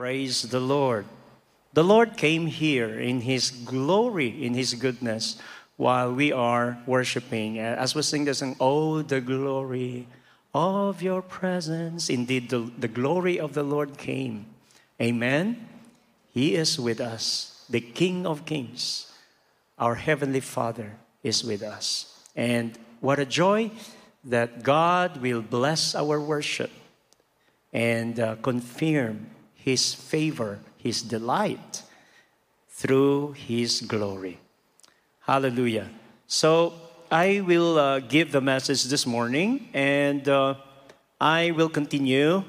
Praise the Lord. The Lord came here in His glory, in His goodness, while we are worshiping. As we sing the song, Oh, the glory of your presence. Indeed, the, the glory of the Lord came. Amen. He is with us, the King of Kings. Our Heavenly Father is with us. And what a joy that God will bless our worship and uh, confirm his favor, His delight through His glory. Hallelujah. So I will uh, give the message this morning and uh, I will continue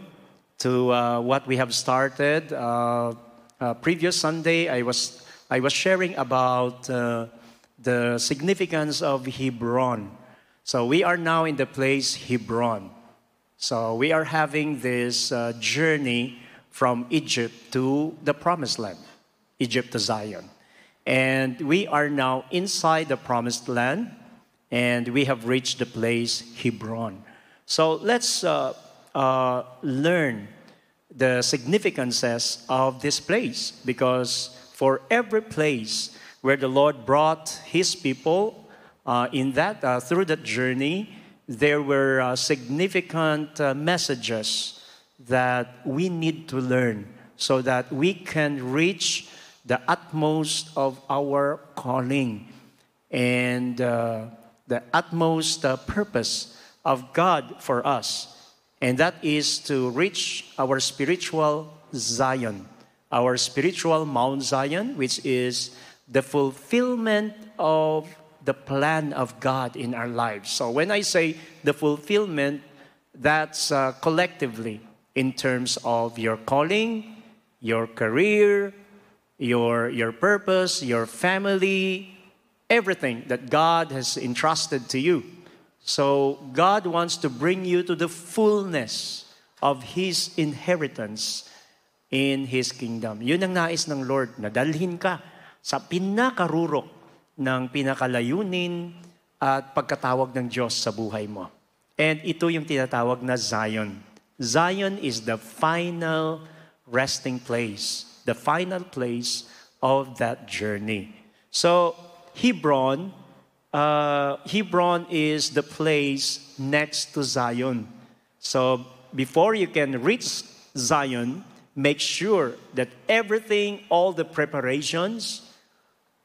to uh, what we have started. Uh, uh, previous Sunday, I was, I was sharing about uh, the significance of Hebron. So we are now in the place Hebron. So we are having this journey from Egypt to the promised land, Egypt to Zion. And we are now inside the promised land, and we have reached the place Hebron. So let's uh, uh, learn the significances of this place, because for every place where the Lord brought His people uh, in that uh, through that journey, there were uh, significant uh, messages that we need to learn so that we can reach the utmost of our calling and uh, the utmost uh, purpose of God for us. And that is to reach our spiritual Zion, our spiritual Mount Zion, which is the fulfillment of the plan of God in our lives. So when I say the fulfillment, that's uh, collectively in terms of your calling, your career, your, your purpose, your family, everything that God has entrusted to you. So, God wants to bring you to the fullness of His inheritance in His kingdom. Yun ang nais ng Lord, na dalhin ka sa pinakarurok ng pinakalayunin at pagkatawag ng Diyos sa buhay mo. And ito yung tinatawag na Zion. Zion is the final resting place, the final place of that journey. So, Hebron, uh, Hebron is the place next to Zion. So, before you can reach Zion, make sure that everything, all the preparations,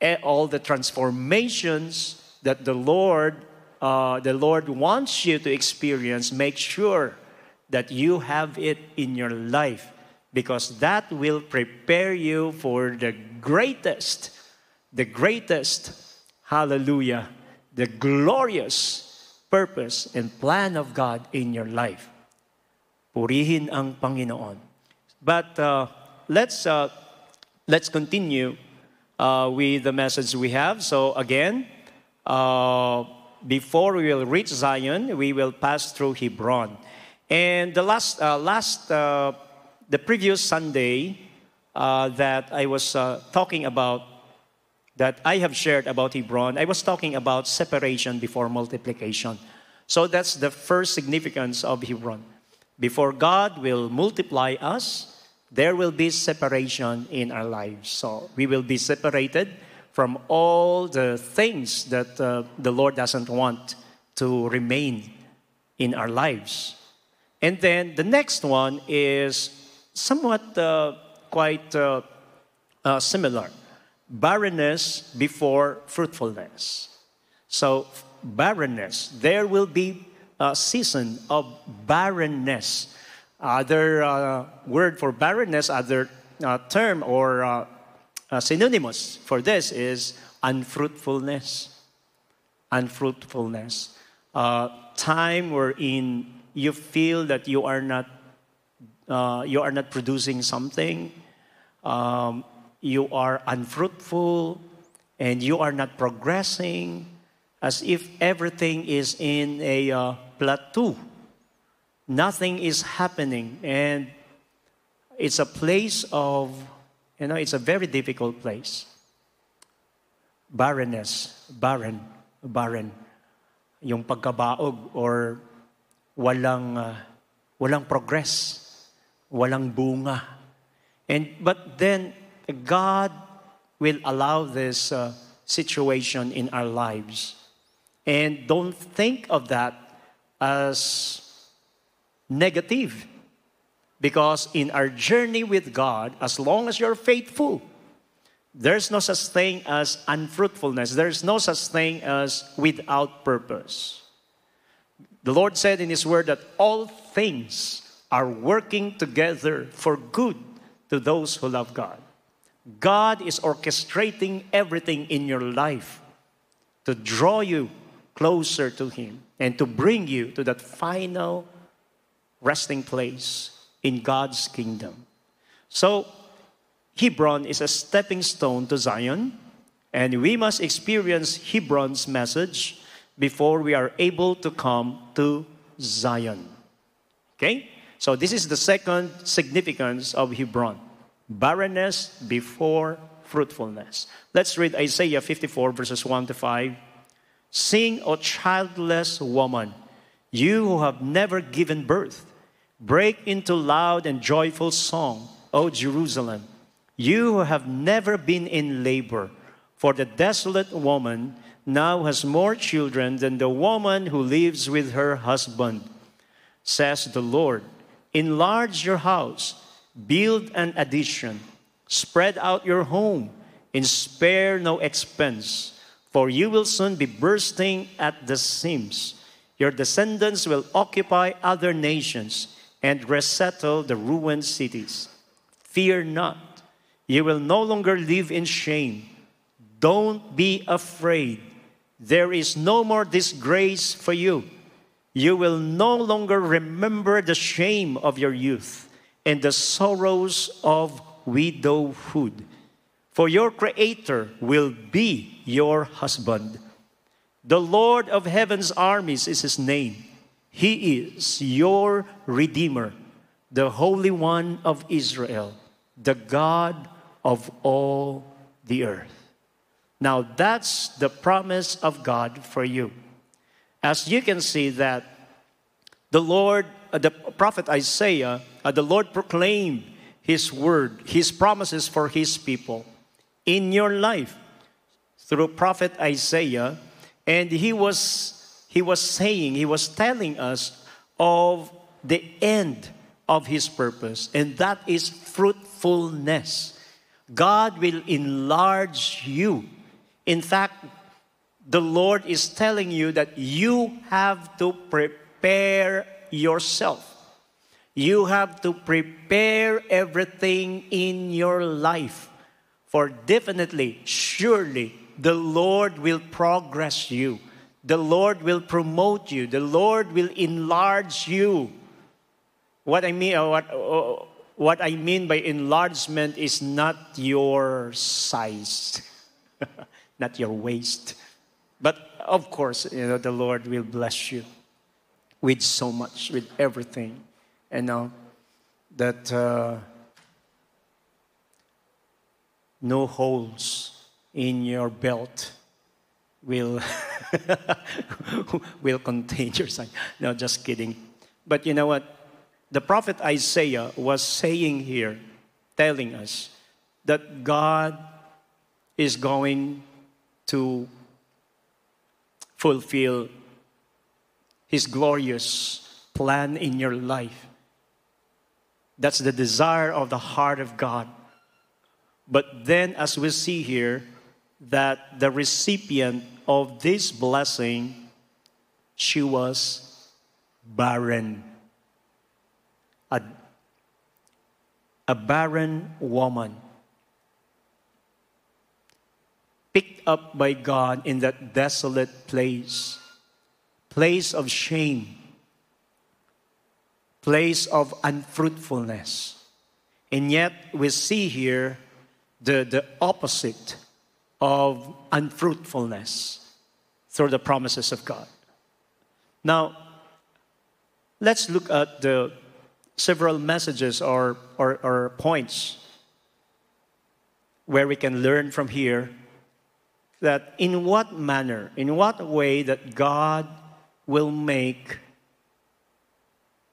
eh, all the transformations that the Lord, uh, the Lord wants you to experience, make sure that you have it in your life because that will prepare you for the greatest, the greatest, hallelujah, the glorious purpose and plan of God in your life. Purihin ang Panginoon. But uh, let's, uh, let's continue uh, with the message we have. So again, uh, before we will reach Zion, we will pass through Hebron. And the last, uh, last uh, the previous Sunday uh, that I was uh, talking about, that I have shared about Hebron, I was talking about separation before multiplication. So that's the first significance of Hebron. Before God will multiply us, there will be separation in our lives. So we will be separated from all the things that uh, the Lord doesn't want to remain in our lives. And then the next one is somewhat uh, quite uh, uh, similar barrenness before fruitfulness. So, barrenness, there will be a season of barrenness. Other uh, word for barrenness, other uh, term or uh, synonymous for this is unfruitfulness. Unfruitfulness. time wherein you feel that you are not uh, you are not producing something, um, you are unfruitful, and you are not progressing, as if everything is in a uh, plateau. Nothing is happening, and it's a place of, you know, it's a very difficult place. Barrenness, barren, barren. Yung pagkabaog or walang, uh, walang progress, walang bunga. And, but then God will allow this uh, situation in our lives. And don't think of that as negative. Because in our journey with God, as long as you're faithful, there's no such thing as unfruitfulness. There's no such thing as without purpose. The Lord said in His Word that all things are working together for good to those who love God. God is orchestrating everything in your life to draw you closer to Him and to bring you to that final resting place in God's kingdom. So, Hebron is a stepping stone to Zion, and we must experience Hebron's message before we are able to come to Zion. Okay? So, this is the second significance of Hebron barrenness before fruitfulness. Let's read Isaiah 54, verses 1 to 5. Sing, O childless woman, you who have never given birth, break into loud and joyful song, O Jerusalem you who have never been in labor, for the desolate woman now has more children than the woman who lives with her husband. Says the Lord, enlarge your house, build an addition, spread out your home, and spare no expense, for you will soon be bursting at the seams. Your descendants will occupy other nations and resettle the ruined cities. Fear not you will no longer live in shame. Don't be afraid. There is no more disgrace for you. You will no longer remember the shame of your youth and the sorrows of widowhood. For your Creator will be your husband. The Lord of heaven's armies is his name. He is your Redeemer, the Holy One of Israel, the God of all the earth. Now that's the promise of God for you. As you can see that the Lord, uh, the prophet Isaiah, uh, the Lord proclaimed his word, his promises for his people in your life through prophet Isaiah and he was he was saying, he was telling us of the end of his purpose and that is fruitfulness. God will enlarge you. In fact, the Lord is telling you that you have to prepare yourself. You have to prepare everything in your life. For definitely, surely, the Lord will progress you. The Lord will promote you. The Lord will enlarge you. What I mean, uh, what, uh, what I mean by enlargement is not your size, not your waist. But of course, you know, the Lord will bless you with so much, with everything. And now that uh, no holes in your belt will will contain your size. No, just kidding. But you know what? the prophet Isaiah was saying here, telling us that God is going to fulfill his glorious plan in your life. That's the desire of the heart of God. But then, as we see here, that the recipient of this blessing, she was barren a, a barren woman picked up by God in that desolate place, place of shame, place of unfruitfulness. And yet we see here the, the opposite of unfruitfulness through the promises of God. Now, let's look at the several messages or, or, or points where we can learn from here that in what manner, in what way that God will make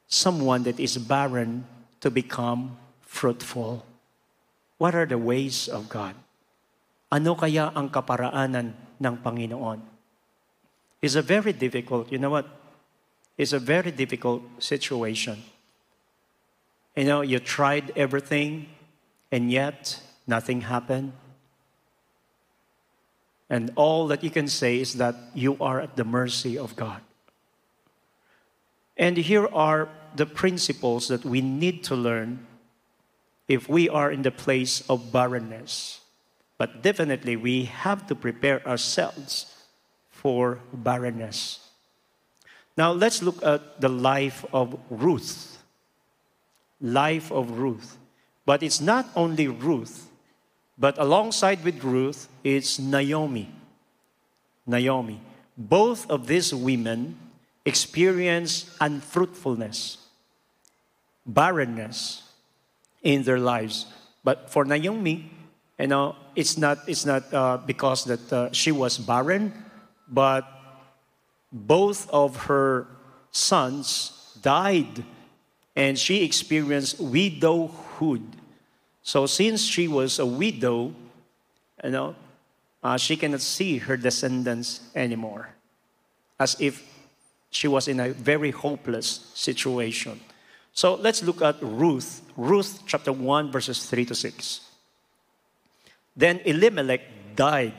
someone that is barren to become fruitful. what are the ways of God? Ano kaya ang kaparaanan ng Panginoon? It's a very difficult, you know what? It's a very difficult situation. You know, you tried everything and yet nothing happened. And all that you can say is that you are at the mercy of God. And here are the principles that we need to learn if we are in the place of barrenness. But definitely, we have to prepare ourselves for barrenness. Now, let's look at the life of Ruth. Life of Ruth. But it's not only Ruth, but alongside with Ruth is Naomi. Naomi. Both of these women experience unfruitfulness, barrenness in their lives. But for Naomi, you know, it's not, it's not uh, because that uh, she was barren, but both of her sons died and she experienced widowhood. So since she was a widow, you know, uh, she cannot see her descendants anymore, as if she was in a very hopeless situation. So let's look at Ruth, Ruth chapter 1, verses 3 to 6. Then Elimelech died,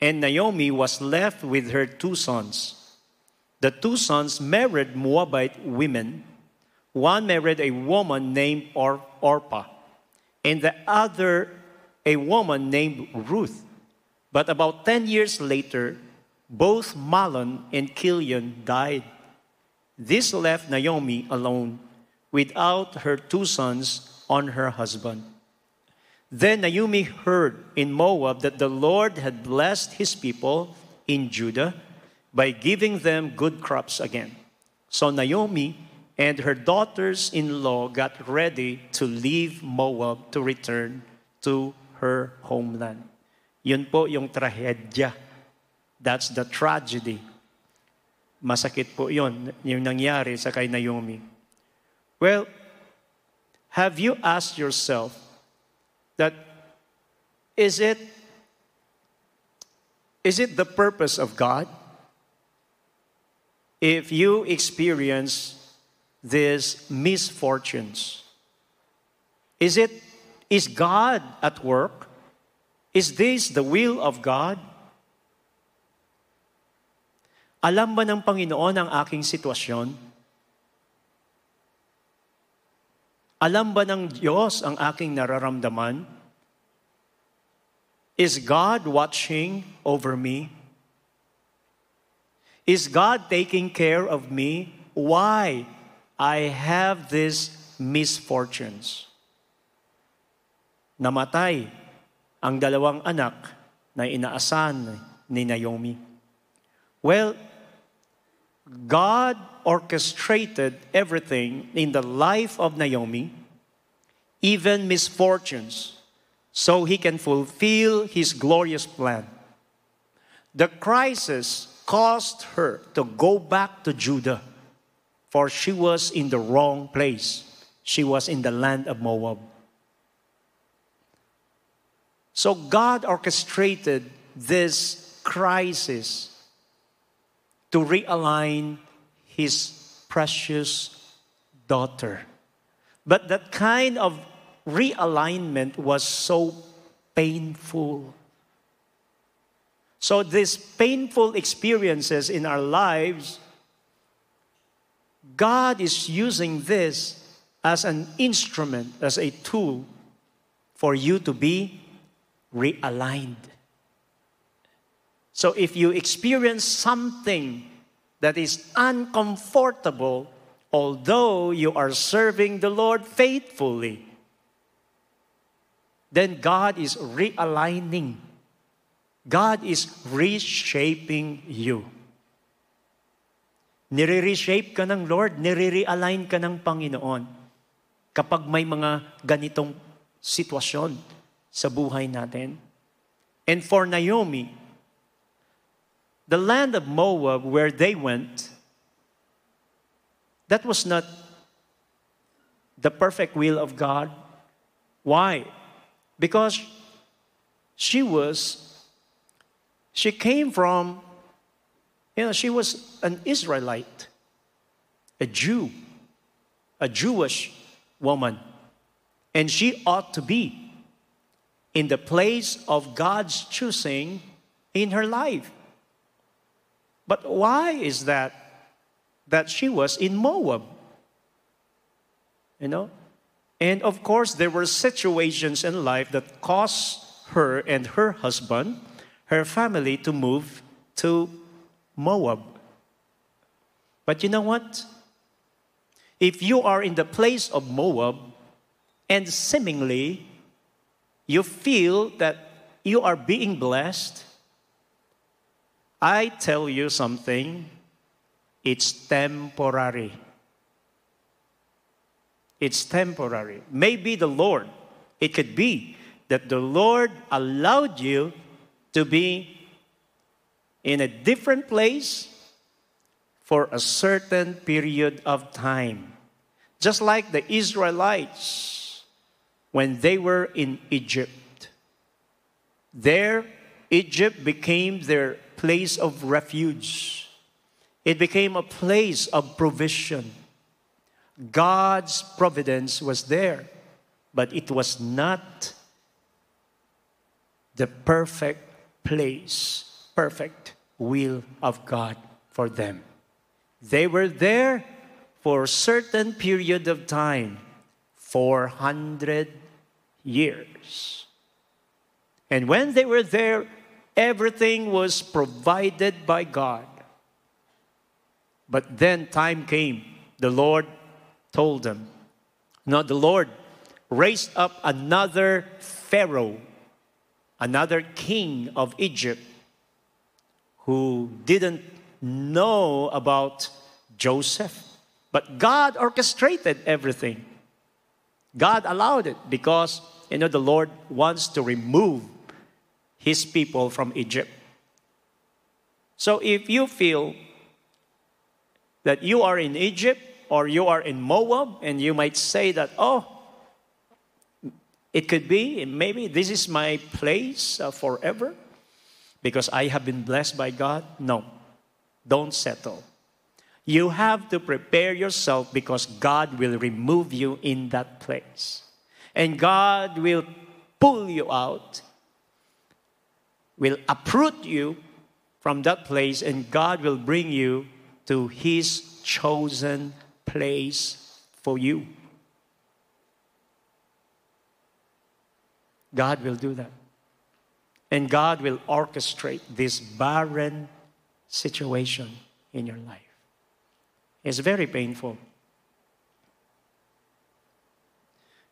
and Naomi was left with her two sons. The two sons married Moabite women. One married a woman named or- Orpah, and the other a woman named Ruth. But about 10 years later, both Mahlon and Kilion died. This left Naomi alone without her two sons on her husband. Then Naomi heard in Moab that the Lord had blessed his people in Judah by giving them good crops again. So Naomi and her daughters in law got ready to leave Moab to return to her homeland. Yun po yung trahedya. That's the tragedy. Masakit po yun, yung nangyari sa kay Naomi. Well, have you asked yourself that is it is it the purpose of God if you experience these misfortunes? Is it is God at work? Is this the will of God? Alam ba ng Panginoon ang aking sitwasyon? Alam ba ng Diyos ang aking nararamdaman? Is God watching over me? Is God taking care of me? Why I have these misfortunes? Namatay ang dalawang anak na inaasahan ni Naomi. Well, God orchestrated everything in the life of Naomi, even misfortunes, so he can fulfill his glorious plan. The crisis caused her to go back to Judah, for she was in the wrong place. She was in the land of Moab. So God orchestrated this crisis to realign his precious daughter. But that kind of realignment was so painful. So, these painful experiences in our lives, God is using this as an instrument, as a tool for you to be realigned. So if you experience something that is uncomfortable, although you are serving the Lord faithfully, then God is realigning. God is reshaping you. Nire-reshape ka ng Lord, nire-realign ka ng Panginoon kapag may mga ganitong sitwasyon sa buhay natin. And for Naomi, the land of Moab where they went, that was not the perfect will of God. Why? because she was, she came from, you know, she was an Israelite, a Jew, a Jewish woman. And she ought to be in the place of God's choosing in her life. But why is that? That she was in Moab. You know? And of course, there were situations in life that caused her and her husband, her family, to move to Moab. But you know what? If you are in the place of Moab and seemingly you feel that you are being blessed, I tell you something, it's temporary. It's temporary. Maybe the Lord, it could be that the Lord allowed you to be in a different place for a certain period of time. Just like the Israelites when they were in Egypt. There, Egypt became their place of refuge. It became a place of provision. God's providence was there, but it was not the perfect place, perfect will of God for them. They were there for a certain period of time 400 years. And when they were there, everything was provided by God. But then time came, the Lord told them. Now the Lord raised up another Pharaoh, another king of Egypt, who didn't know about Joseph. But God orchestrated everything. God allowed it because, you know, the Lord wants to remove his people from Egypt. So if you feel that you are in Egypt or you are in Moab and you might say that, oh, it could be, maybe this is my place uh, forever because I have been blessed by God. No, don't settle. You have to prepare yourself because God will remove you in that place. And God will pull you out, will uproot you from that place, and God will bring you to His chosen place for you. God will do that. And God will orchestrate this barren situation in your life. It's very painful.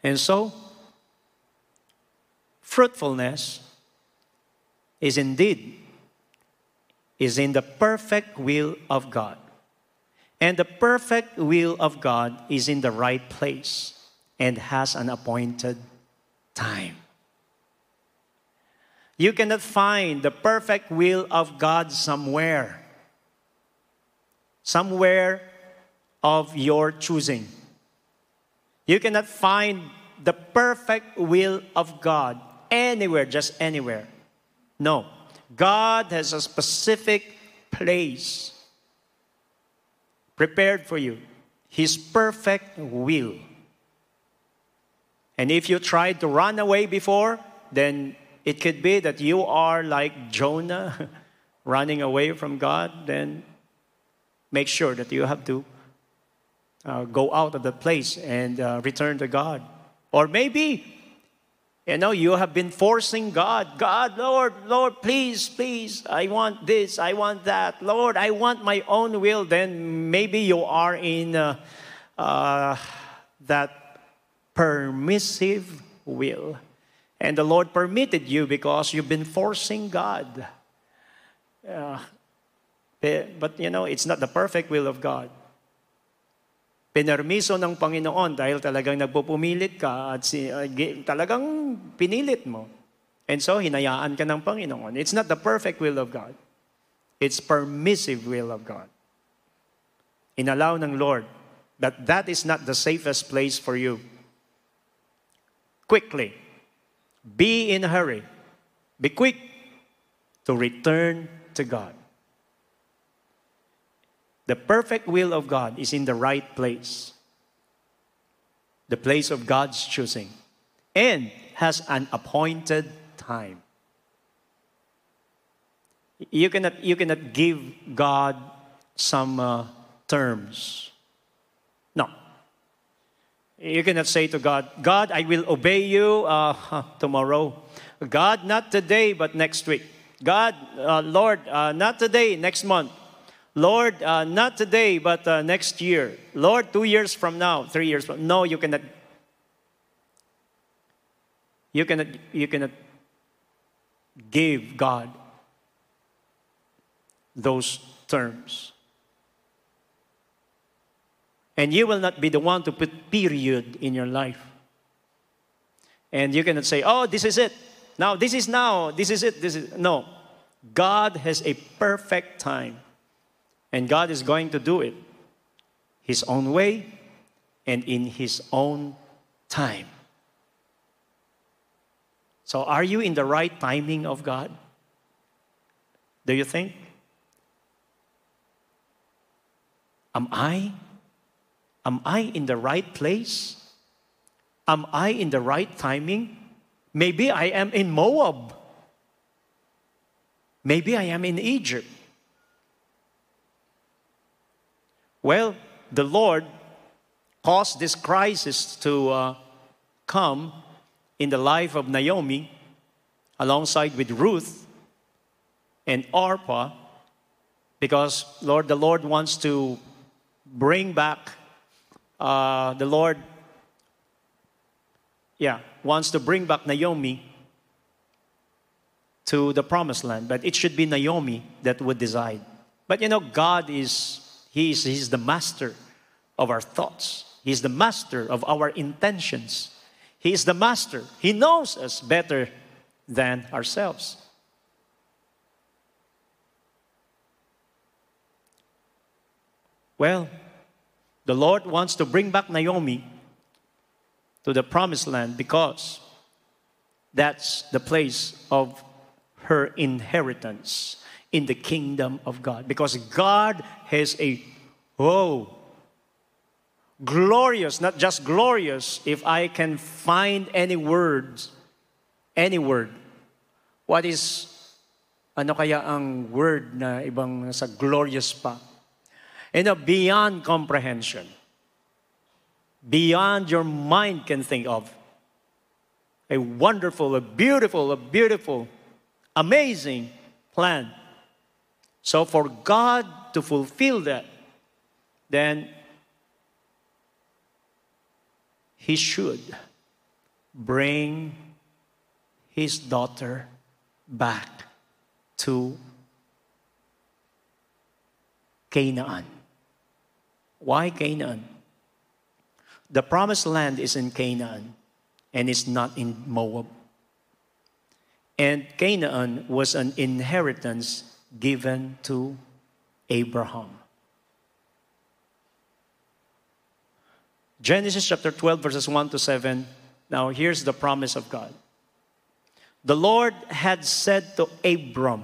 And so, fruitfulness is indeed is in the perfect will of God. And the perfect will of God is in the right place and has an appointed time. You cannot find the perfect will of God somewhere. Somewhere of your choosing. You cannot find the perfect will of God anywhere, just anywhere. No. God has a specific place prepared for you, His perfect will. And if you tried to run away before, then it could be that you are like Jonah running away from God. Then make sure that you have to uh, go out of the place and uh, return to God. Or maybe you know, you have been forcing God, God, Lord, Lord, please, please, I want this, I want that. Lord, I want my own will. Then maybe you are in uh, uh, that permissive will. And the Lord permitted you because you've been forcing God. Uh, but you know, it's not the perfect will of God. Pinermiso ng Panginoon dahil talagang nagpupumilit ka at si, uh, talagang pinilit mo. And so, hinayaan ka ng Panginoon. It's not the perfect will of God. It's permissive will of God. Inallow ng Lord that that is not the safest place for you. Quickly, Be in a hurry. Be quick to return to God. The perfect will of God is in the right place, the place of God's choosing, and has an appointed time. You cannot, you cannot give God some uh, terms. You cannot say to God, God, I will obey you uh, tomorrow. God, not today, but next week. God, uh, Lord, uh, not today, next month. Lord, uh, not today, but uh, next year. Lord, two years from now, three years from No, you cannot. You cannot, you cannot give God those terms. And you will not be the one to put period in your life. And you cannot say, oh, this is it. Now, this is now. This is it. This is. No. God has a perfect time. And God is going to do it His own way and in His own time. So, are you in the right timing of God? Do you think? Am I? Am I in the right place? Am I in the right timing? Maybe I am in Moab. Maybe I am in Egypt. Well, the Lord caused this crisis to uh, come in the life of Naomi alongside with Ruth and Orpah because Lord the Lord wants to bring back uh, the Lord yeah wants to bring back Naomi to the promised land, but it should be Naomi that would decide. But you know, God is, He is He's the master of our thoughts. He's the master of our intentions. He is the master. He knows us better than ourselves. Well, the Lord wants to bring back Naomi to the promised land because that's the place of her inheritance in the kingdom of God. Because God has a, oh, glorious, not just glorious, if I can find any words, any word. What is, ano kaya ang word na ibang sa glorious pa? You know, beyond comprehension. Beyond your mind can think of. A wonderful, a beautiful, a beautiful amazing plan. So, for God to fulfill that, then He should bring His daughter back to Canaan. Why Canaan? The promised land is in Canaan and it's not in Moab. And Canaan was an inheritance given to Abraham. Genesis chapter 12, verses 1 to 7. Now, here's the promise of God. The Lord had said to Abram,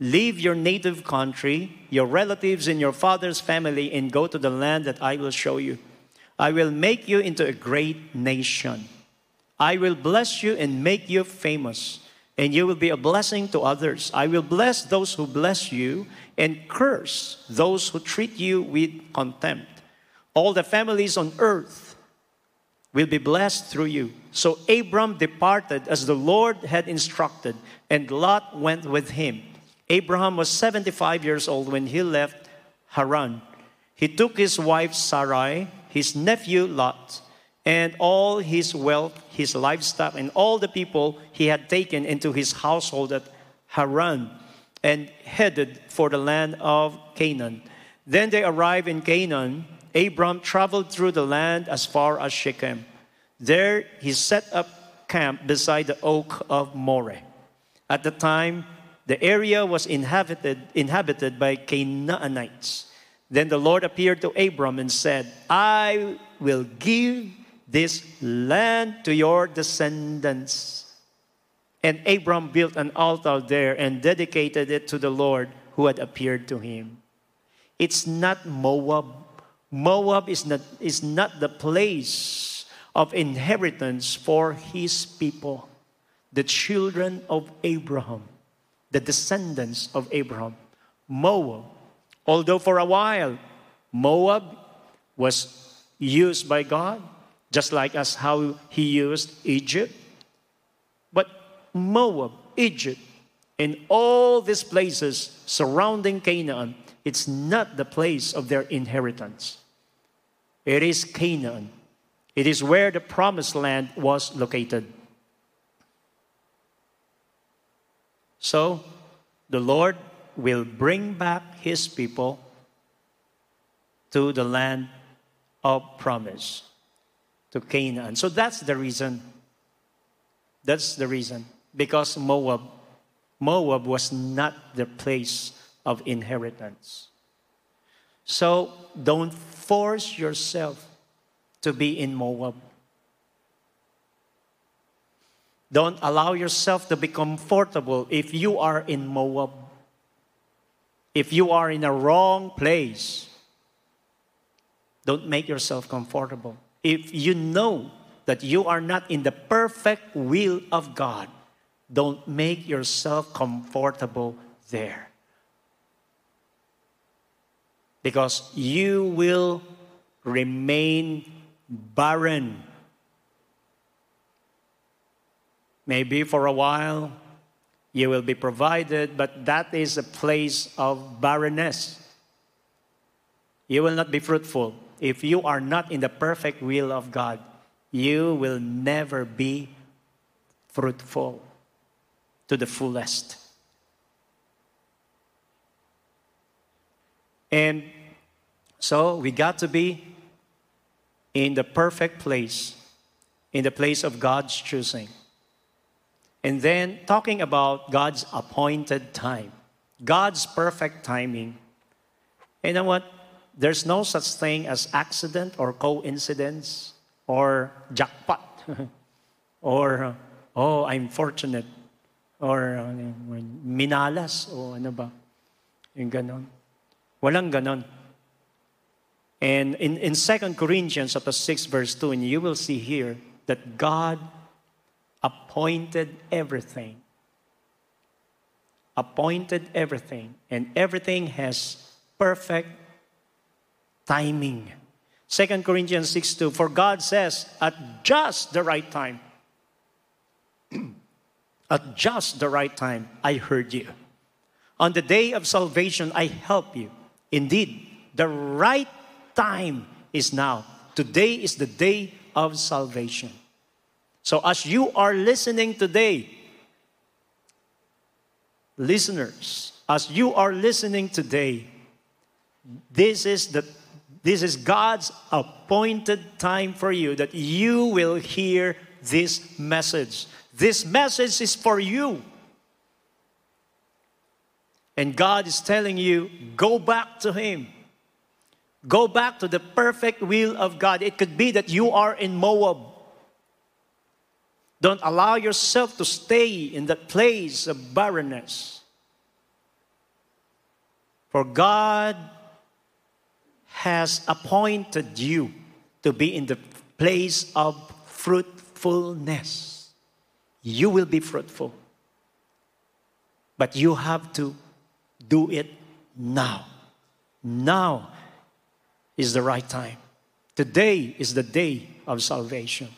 Leave your native country, your relatives, and your father's family, and go to the land that I will show you. I will make you into a great nation. I will bless you and make you famous, and you will be a blessing to others. I will bless those who bless you and curse those who treat you with contempt. All the families on earth will be blessed through you. So Abram departed as the Lord had instructed, and Lot went with him. Abraham was 75 years old when he left Haran. He took his wife Sarai, his nephew Lot, and all his wealth, his livestock, and all the people he had taken into his household at Haran and headed for the land of Canaan. Then they arrived in Canaan. Abram traveled through the land as far as Shechem. There he set up camp beside the oak of Moreh. At the time, the area was inhabited, inhabited by Canaanites. Then the Lord appeared to Abram and said, I will give this land to your descendants. And Abram built an altar there and dedicated it to the Lord who had appeared to him. It's not Moab. Moab is not, is not the place of inheritance for his people, the children of Abraham, the descendants of Abraham. Moab, although for a while Moab was used by God, just like as how he used Egypt. But Moab, Egypt, and all these places surrounding Canaan, it's not the place of their inheritance. It is Canaan. It is where the promised land was located. So, the Lord will bring back his people to the land of promise, to Canaan. So that's the reason. That's the reason. Because Moab, Moab was not the place of inheritance. So don't force yourself to be in Moab. Don't allow yourself to be comfortable if you are in Moab. If you are in a wrong place, don't make yourself comfortable. If you know that you are not in the perfect will of God, don't make yourself comfortable there. Because you will remain barren. Maybe for a while you will be provided, but that is a place of barrenness. You will not be fruitful if you are not in the perfect will of God, you will never be fruitful to the fullest. And so we got to be in the perfect place, in the place of God's choosing. And then talking about God's appointed time, God's perfect timing. You know what? there's no such thing as accident or coincidence or jackpot. Or oh I'm fortunate. Or minalas o ano ba? Yung ganon. Walang ganon. And in, in 2 Corinthians chapter 6 verse 2 and you will see here that God appointed everything appointed everything and everything has perfect timing. 2 Corinthians 6 2, for God says, at just the right time, at just the right time, I heard you. On the day of salvation, I help you. Indeed, the right time is now. Today is the day of salvation. So, as you are listening today, listeners, as you are listening today, this is the this is God's appointed time for you that you will hear this message. This message is for you. And God is telling you, go back to Him. Go back to the perfect will of God. It could be that you are in Moab. Don't allow yourself to stay in that place of barrenness. For God has appointed you to be in the place of fruitfulness. You will be fruitful. But you have to do it now. Now is the right time. Today is the day of salvation.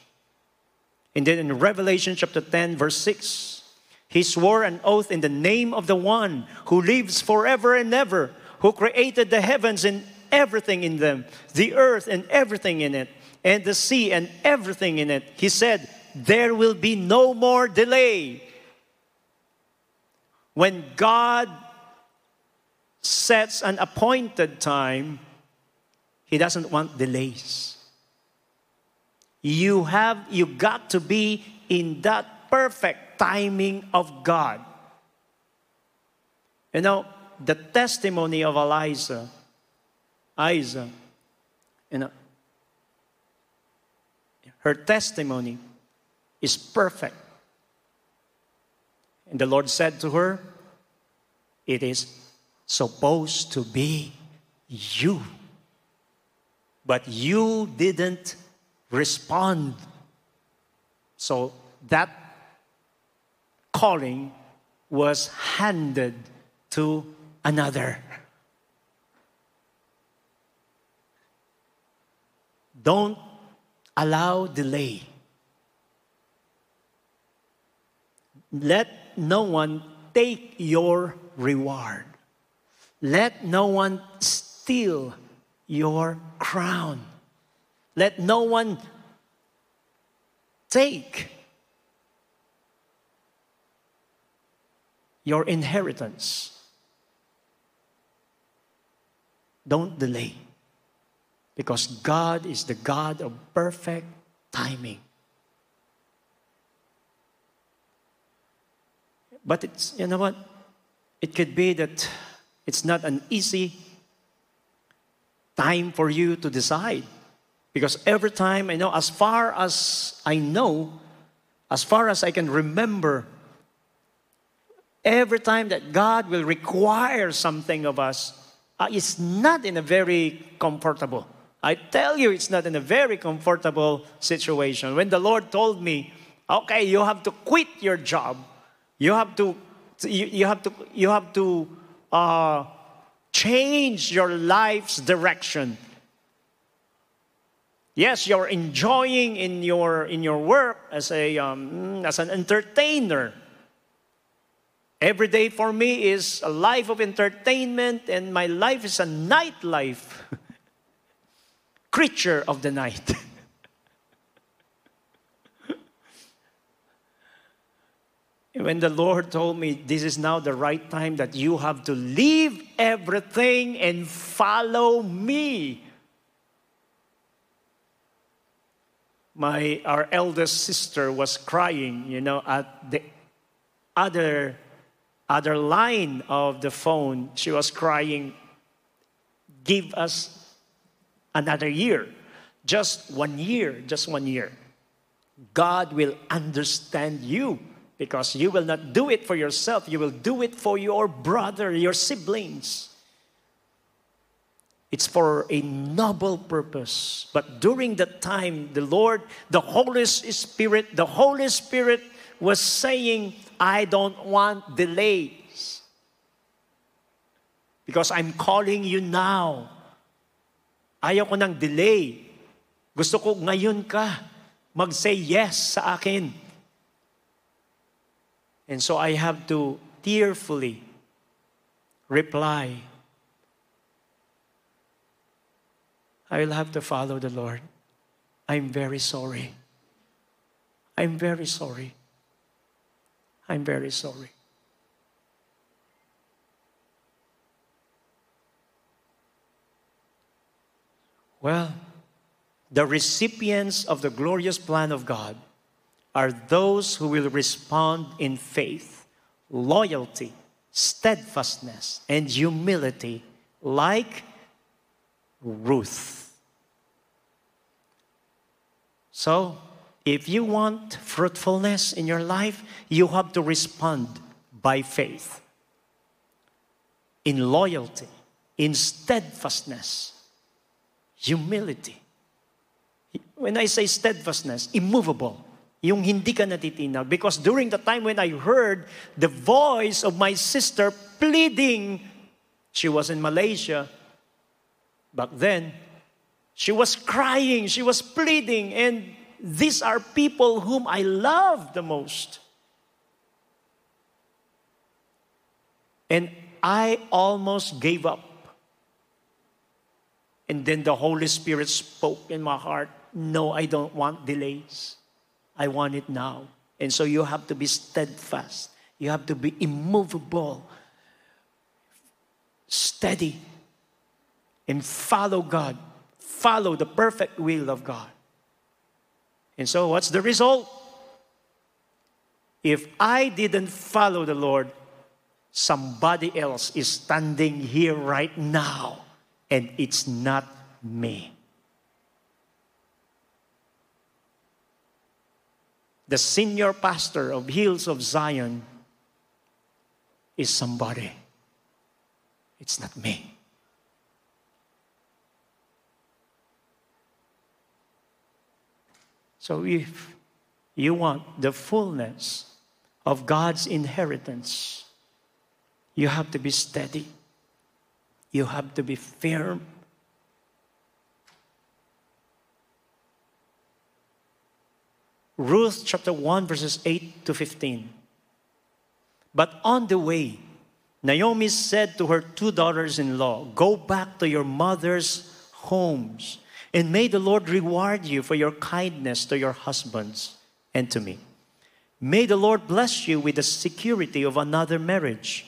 And then in Revelation chapter 10, verse 6, he swore an oath in the name of the one who lives forever and ever, who created the heavens and everything in them, the earth and everything in it, and the sea and everything in it. He said, There will be no more delay. When God sets an appointed time, He doesn't want delays. You have, you got to be in that perfect timing of God. You know, the testimony of Elijah Isaac, and her testimony is perfect. And the Lord said to her, It is supposed to be you. But you didn't respond. So that calling was handed to another. Don't allow delay. Let no one take your reward. Let no one steal your crown. Let no one take your inheritance. Don't delay. Because God is the God of perfect timing. But it's, you know what? It could be that it's not an easy time for you to decide. Because every time I know, as far as I know, as far as I can remember, every time that God will require something of us, uh, it's not in a very comfortable. I tell you, it's not in a very comfortable situation. When the Lord told me, okay, you have to quit your job, you have to, you, you have to, you have to uh, change your life's direction. Yes, you're enjoying in your in your work as a um, as an entertainer. Every day for me is a life of entertainment, and my life is a nightlife. Creature of the night. when the Lord told me this is now the right time that you have to leave everything and follow me. My our eldest sister was crying, you know, at the other other line of the phone. She was crying, give us another year. Just one year, just one year. God will understand you because you will not do it for yourself, you will do it for your brother, your siblings. It's for a noble purpose. But during that time, the Lord, the Holy Spirit, the Holy Spirit was saying, I don't want delays. Because I'm calling you now. Ayaw ko ng delay. Gusto ko ngayon ka mag-say yes sa akin. And so I have to tearfully reply. I will have to follow the Lord. I'm very sorry. I'm very sorry. I'm very sorry. Well, the recipients of the glorious plan of God are those who will respond in faith, loyalty, steadfastness, and humility, like Ruth. So, if you want fruitfulness in your life, you have to respond by faith, in loyalty, in steadfastness, humility. When I say steadfastness, immovable yung hindi ka natitinag. Because during the time when I heard the voice of my sister pleading, she was in Malaysia back then. She was crying, she was pleading, and these are people whom I love the most. And I almost gave up. And then the Holy Spirit spoke in my heart No, I don't want delays. I want it now. And so you have to be steadfast. You have to be immovable, steady, and follow God. Follow the perfect will of God. And so, what's the result? If I didn't follow the Lord, somebody else is standing here right now, and it's not me. the senior pastor of Hills of Zion, is somebody. It's not me. So if you want the fullness of God's inheritance, you have to be steady. You have to be firm. Ruth chapter 1, verses 8 to 15. But on the way, Naomi said to her two daughters in law, Go back to your mother's homes, and may the Lord reward you for your kindness to your husbands and to me. May the Lord bless you with the security of another marriage.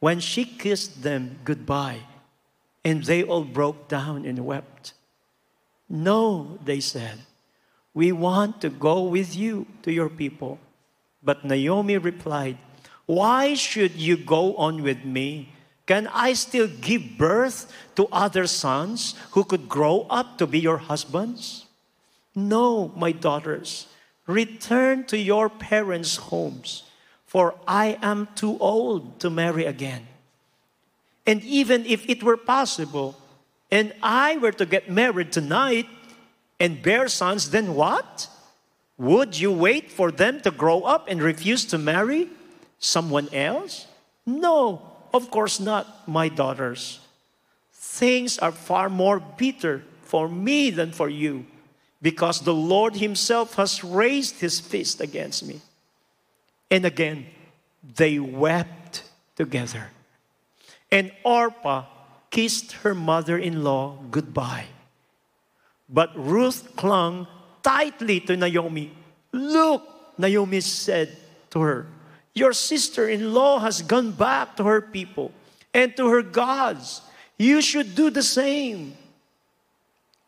When she kissed them goodbye, and they all broke down and wept. No, they said, we want to go with you to your people. But Naomi replied, Why should you go on with me? Can I still give birth to other sons who could grow up to be your husbands? No, my daughters, return to your parents' homes, for I am too old to marry again. And even if it were possible, and I were to get married tonight and bear sons, then what? Would you wait for them to grow up and refuse to marry someone else? No, of course not, my daughters. Things are far more bitter for me than for you, because the Lord Himself has raised His fist against me. And again, they wept together. And Orpah kissed her mother in law goodbye. But Ruth clung tightly to Naomi. Look, Naomi said to her, Your sister in law has gone back to her people and to her gods. You should do the same.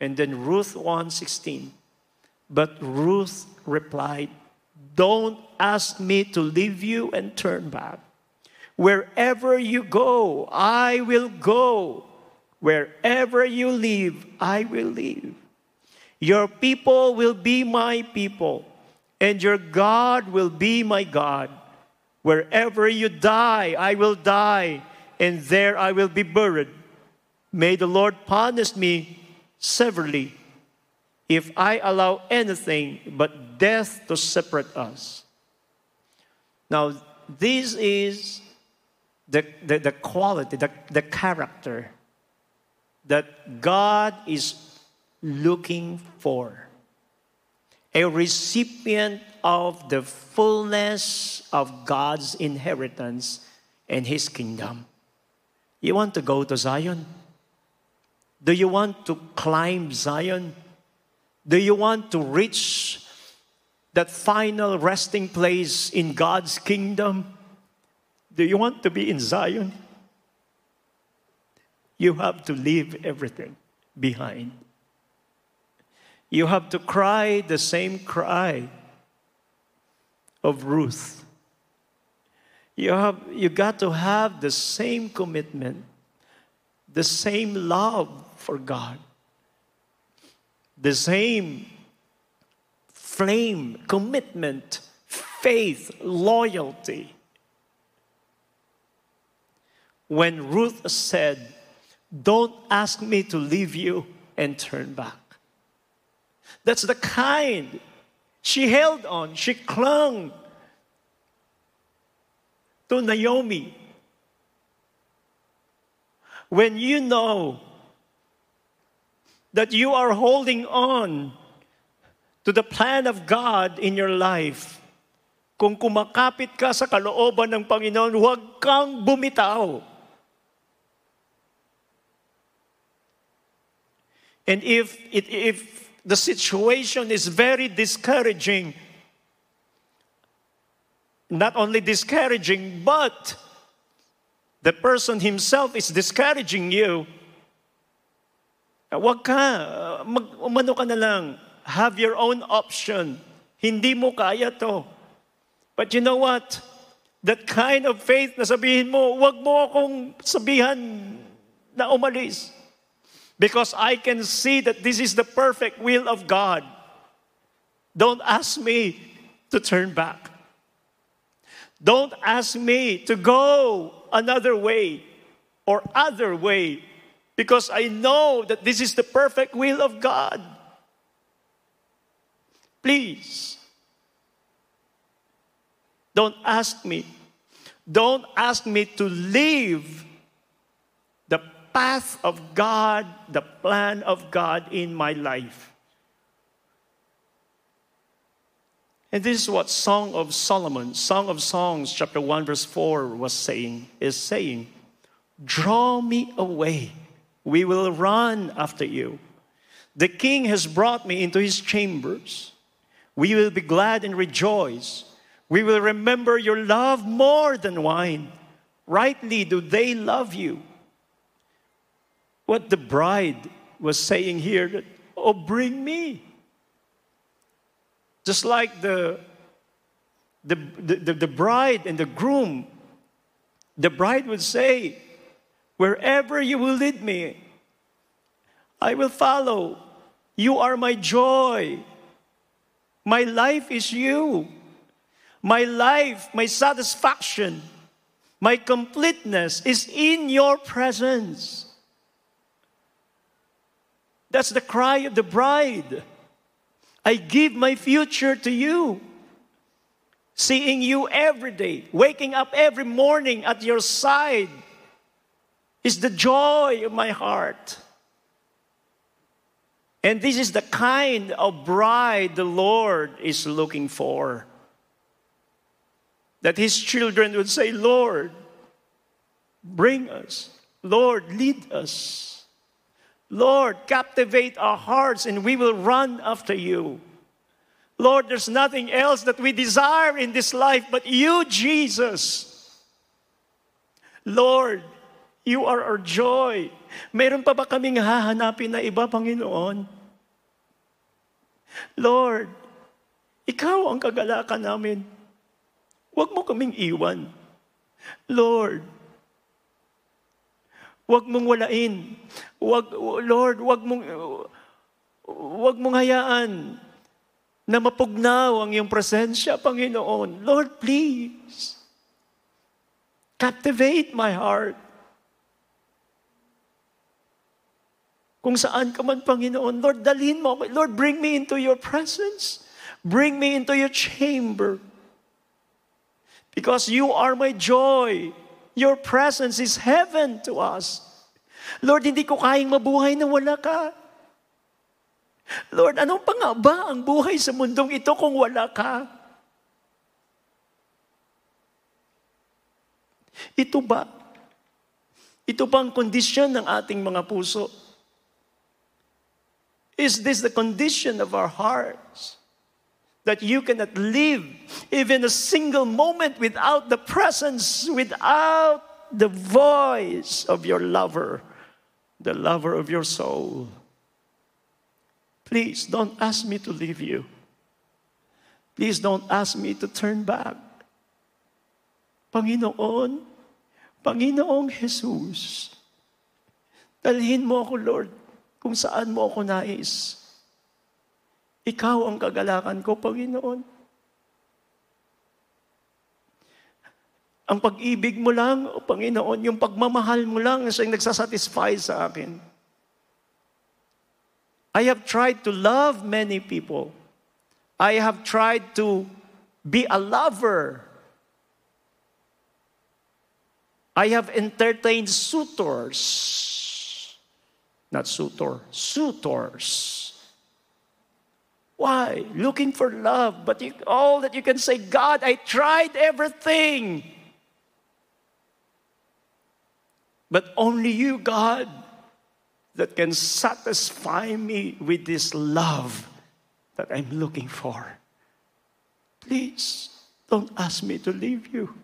And then Ruth 1:16. But Ruth replied, Don't ask me to leave you and turn back. Wherever you go, I will go. Wherever you live, I will live. Your people will be my people, and your God will be my God. Wherever you die, I will die, and there I will be buried. May the Lord punish me severely if I allow anything but death to separate us. Now, this is the, the, the quality, the, the character that God is looking for. A recipient of the fullness of God's inheritance and His kingdom. You want to go to Zion? Do you want to climb Zion? Do you want to reach that final resting place in God's kingdom? Do you want to be in Zion? You have to leave everything behind. You have to cry the same cry of Ruth. You, have, you got to have the same commitment, the same love for God, the same flame, commitment, faith, loyalty when Ruth said, Don't ask me to leave you and turn back. That's the kind. She held on, she clung to Naomi. When you know that you are holding on to the plan of God in your life, kung kumakapit ka sa kalooban ng Panginoon, huwag kang bumitaw. And if, it, if the situation is very discouraging, not only discouraging, but the person himself is discouraging you, wag ka, mag, umano ka na lang, have your own option. Hindi mo kaya to. But you know what? That kind of faith na sabihin mo, wag mo akong sabihan na umalis. Because I can see that this is the perfect will of God. Don't ask me to turn back. Don't ask me to go another way or other way because I know that this is the perfect will of God. Please, don't ask me. Don't ask me to leave path of God, the plan of God in my life. And this is what Song of Solomon, Song of Songs, chapter 1, verse 4 was saying, is saying, Draw me away. We will run after you. The king has brought me into his chambers. We will be glad and rejoice. We will remember your love more than wine. Rightly do they love you. What the bride was saying here that, oh, bring me. Just like the, the, the, the bride and the groom, the bride would say, Wherever you will lead me, I will follow. You are my joy. My life is you. My life, my satisfaction, my completeness is in your presence. That's the cry of the bride. I give my future to you. Seeing you every day, waking up every morning at your side is the joy of my heart. And this is the kind of bride the Lord is looking for. That his children would say, Lord, bring us. Lord, lead us. Lord, captivate our hearts and we will run after you. Lord, there's nothing else that we desire in this life but you, Jesus. Lord, you are our joy. Meron pa ba kaming hahanapin na iba, Panginoon? Lord, ikaw ang kagalakan namin. Huwag mo kaming iwan. Lord, Huwag mong walain. Huwag, Lord, huwag mong, huwag mong hayaan na mapugnaw ang iyong presensya, Panginoon. Lord, please, captivate my heart. Kung saan ka man, Panginoon, Lord, dalhin mo ako. Lord, bring me into your presence. Bring me into your chamber. Because you are my joy. Your presence is heaven to us. Lord, hindi ko kayang mabuhay na wala ka. Lord, anong pa nga ba ang buhay sa mundong ito kung wala ka? Ito ba? Ito ba ang kondisyon ng ating mga puso? Is this the condition of our hearts? That you cannot live even a single moment without the presence, without the voice of your lover, the lover of your soul. Please don't ask me to leave you. Please don't ask me to turn back. Panginoon, Panginoong Jesus, dalhin mo ako, Lord, kung saan mo ako nais. Ikaw ang kagalakan ko, Panginoon. Ang pag-ibig mo lang, o Panginoon, yung pagmamahal mo lang siyang nagsasatisfy sa akin. I have tried to love many people. I have tried to be a lover. I have entertained suitors. Not suitor, suitors. Why? Looking for love. But you, all that you can say, God, I tried everything. But only you, God, that can satisfy me with this love that I'm looking for. Please don't ask me to leave you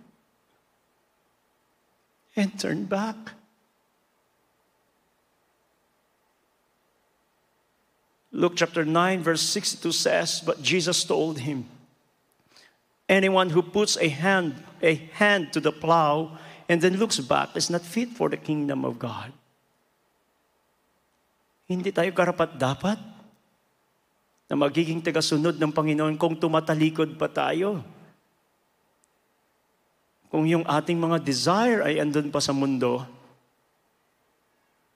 and turn back. Luke chapter 9, verse 62 says, But Jesus told him, Anyone who puts a hand, a hand to the plow and then looks back is not fit for the kingdom of God. Hindi tayo karapat dapat na magiging tagasunod ng Panginoon kung tumatalikod pa tayo. kung yung ating mga desire ay andun pa sa mundo,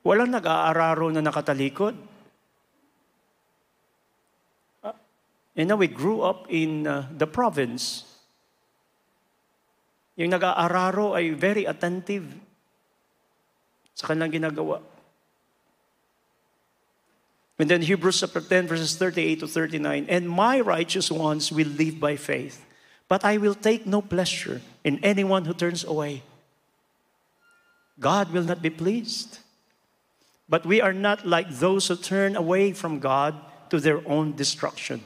walang nag-aararo na nakatalikod. You know, we grew up in uh, the province. Yung nag-aararo ay very attentive sa kanilang ginagawa. And then Hebrews chapter 10, verses 38 to 39. And my righteous ones will live by faith, but I will take no pleasure in anyone who turns away. God will not be pleased. But we are not like those who turn away from God to their own destruction.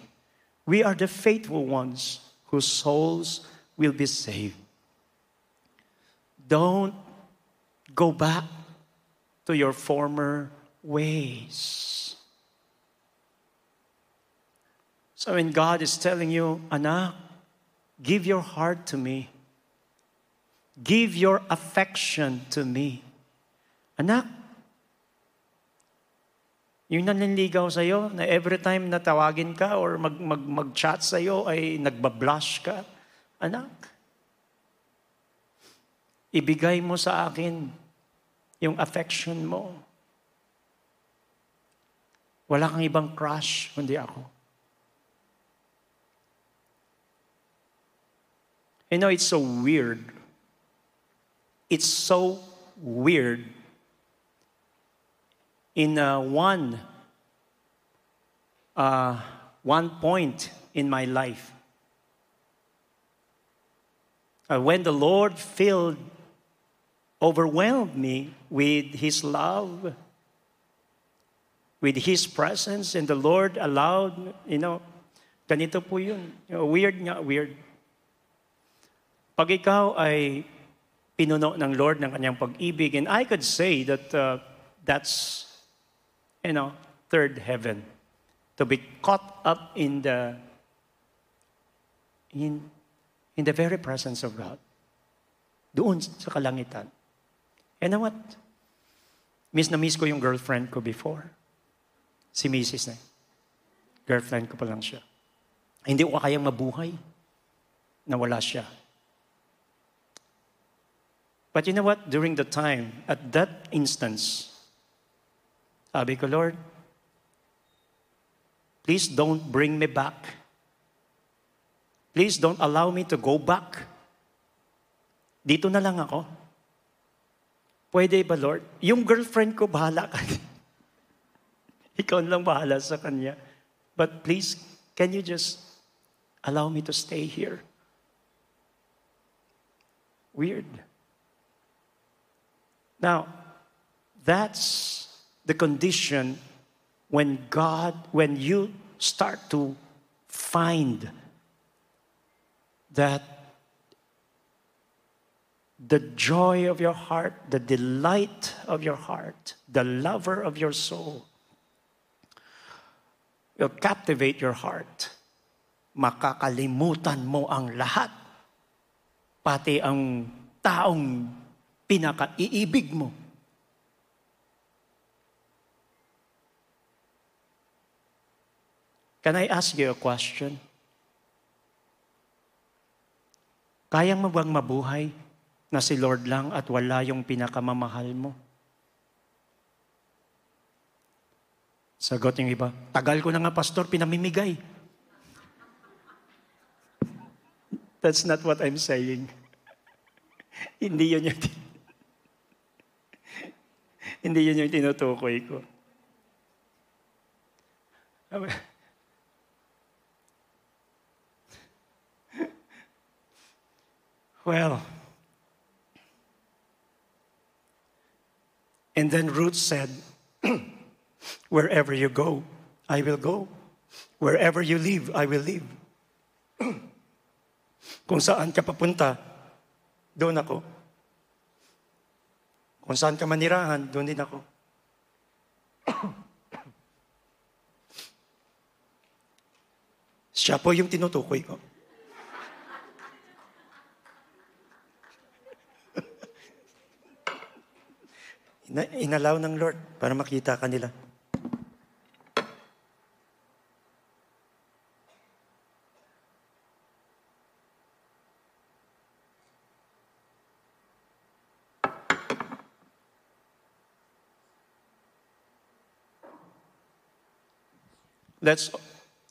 We are the faithful ones whose souls will be saved. Don't go back to your former ways. So when God is telling you, Anak, give your heart to me. Give your affection to me. Anak, yung nanliligaw sa'yo na every time na tawagin ka or mag, mag, mag-chat sa'yo ay nagbablush ka, anak, ibigay mo sa akin yung affection mo. Wala kang ibang crush, kundi ako. You know, it's so weird. It's so weird. In uh, one, uh, one point in my life, uh, when the Lord filled, overwhelmed me with His love, with His presence, and the Lord allowed, you know, ganito po yun. You know, weird nga, weird. Pag ikaw ay pinuno ng Lord ng kanyang pag-ibig, and I could say that uh, that's, you know, third heaven. To be caught up in the, in, in the very presence of God. Doon sa kalangitan. You know what? Miss na miss ko yung girlfriend ko before. Si Mrs. na. Girlfriend ko pa lang siya. Hindi ko kayang mabuhay na wala siya. But you know what? During the time, at that instance, sabi ko, Lord, please don't bring me back. Please don't allow me to go back. Dito na lang ako. Pwede ba, Lord? Yung girlfriend ko, bahala ka. Ikaw lang bahala sa kanya. But please, can you just allow me to stay here? Weird. Now, that's the condition when God, when you start to find that the joy of your heart, the delight of your heart, the lover of your soul will captivate your heart. Makakalimutan mo ang lahat, pati ang taong pinaka-iibig mo. Can I ask you a question? Kayang mo bang mabuhay na si Lord lang at wala yung pinakamamahal mo? Sagot yung iba, tagal ko na nga pastor, pinamimigay. That's not what I'm saying. Hindi yun yung, hindi yun yung tinutukoy ko. Well, and then Ruth said, Wherever you go, I will go. Wherever you live, I will live. Kung saan ka papunta, doon ako. Kung saan ka manirahan, doon din ako. Siya po yung tinutukoy ko. Inalaw ng Lord para makita ka nila. Let's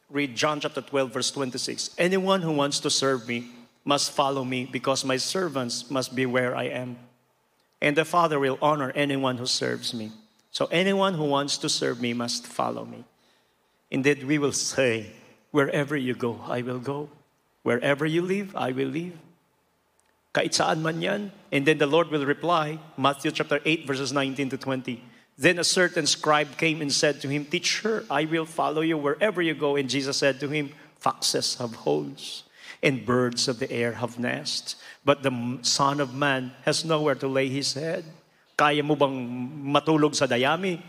read John chapter 12, verse 26. Anyone who wants to serve me must follow me because my servants must be where I am. And the Father will honor anyone who serves me. So anyone who wants to serve me must follow me. Indeed, we will say, Wherever you go, I will go. Wherever you live, I will live. Kahit saan man yan. And then the Lord will reply, Matthew chapter 8, verses 19 to 20. Then a certain scribe came and said to him, Teacher, I will follow you wherever you go. And Jesus said to him, Foxes have holes, and birds of the air have nests. But the Son of Man has nowhere to lay his head. Kaya mo bang matulog sa dayami?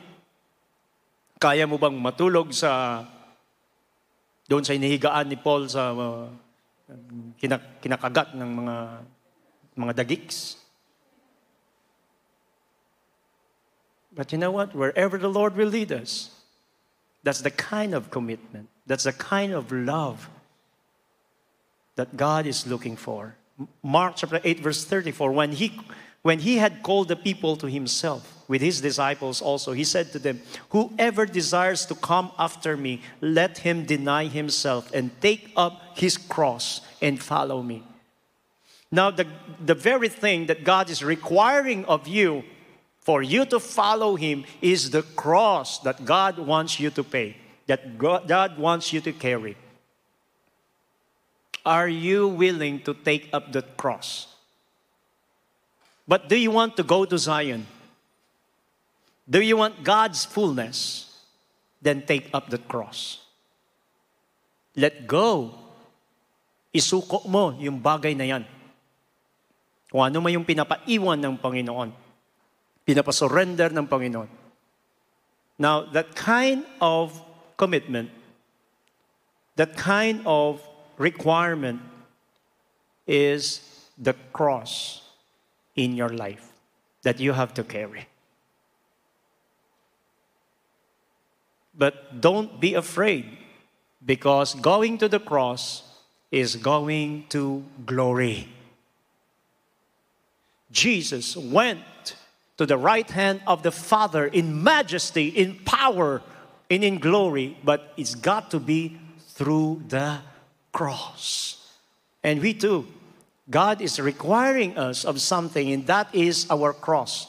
Kaya mo bang matulog sa doon sa inihigaan ni Paul sa uh, kinak- kinakagat ng mga mga dagiks? But you know what? Wherever the Lord will lead us, that's the kind of commitment, that's the kind of love that God is looking for. Mark chapter 8, verse 34, when he, when he had called the people to himself, with his disciples also, he said to them, Whoever desires to come after me, let him deny himself and take up his cross and follow me. Now, the, the very thing that God is requiring of you for you to follow Him is the cross that God wants you to pay, that God wants you to carry. Are you willing to take up the cross? But do you want to go to Zion? Do you want God's fullness? Then take up the cross. Let go. Isuko mo yung bagay na yan. Kung ano man yung pinapaiwan ng Panginoon pinapasurrender ng Panginoon. Now, that kind of commitment, that kind of requirement is the cross in your life that you have to carry. But don't be afraid because going to the cross is going to glory. Jesus went to the right hand of the Father in majesty, in power, and in glory, but it's got to be through the cross. And we too, God is requiring us of something, and that is our cross.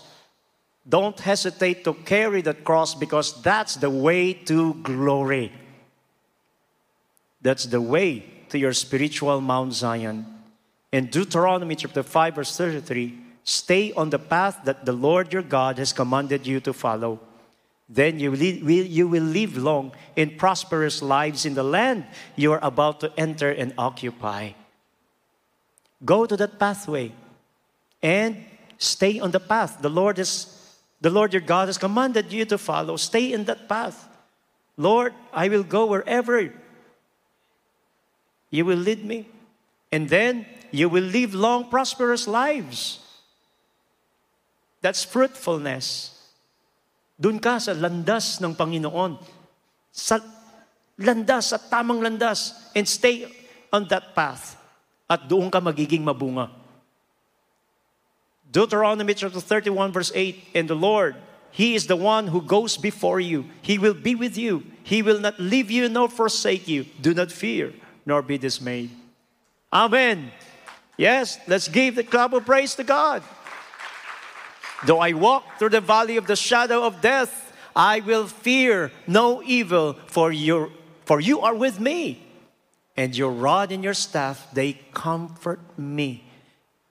Don't hesitate to carry that cross because that's the way to glory. That's the way to your spiritual Mount Zion. In Deuteronomy chapter 5, verse 33, Stay on the path that the Lord your God has commanded you to follow. Then you will, you will live long and prosperous lives in the land you are about to enter and occupy. Go to that pathway and stay on the path the Lord has the Lord your God has commanded you to follow. Stay in that path. Lord, I will go wherever you will lead me. And then you will live long, prosperous lives. That's fruitfulness. Doon ka sa landas ng Panginoon. Sa landas, sa tamang landas. And stay on that path. At doon ka magiging mabunga. Deuteronomy chapter 31 verse 8, And the Lord, He is the one who goes before you. He will be with you. He will not leave you nor forsake you. Do not fear, nor be dismayed. Amen. Yes, let's give the clap of praise to God. Though I walk through the valley of the shadow of death, I will fear no evil, for, your, for you are with me. And your rod and your staff, they comfort me.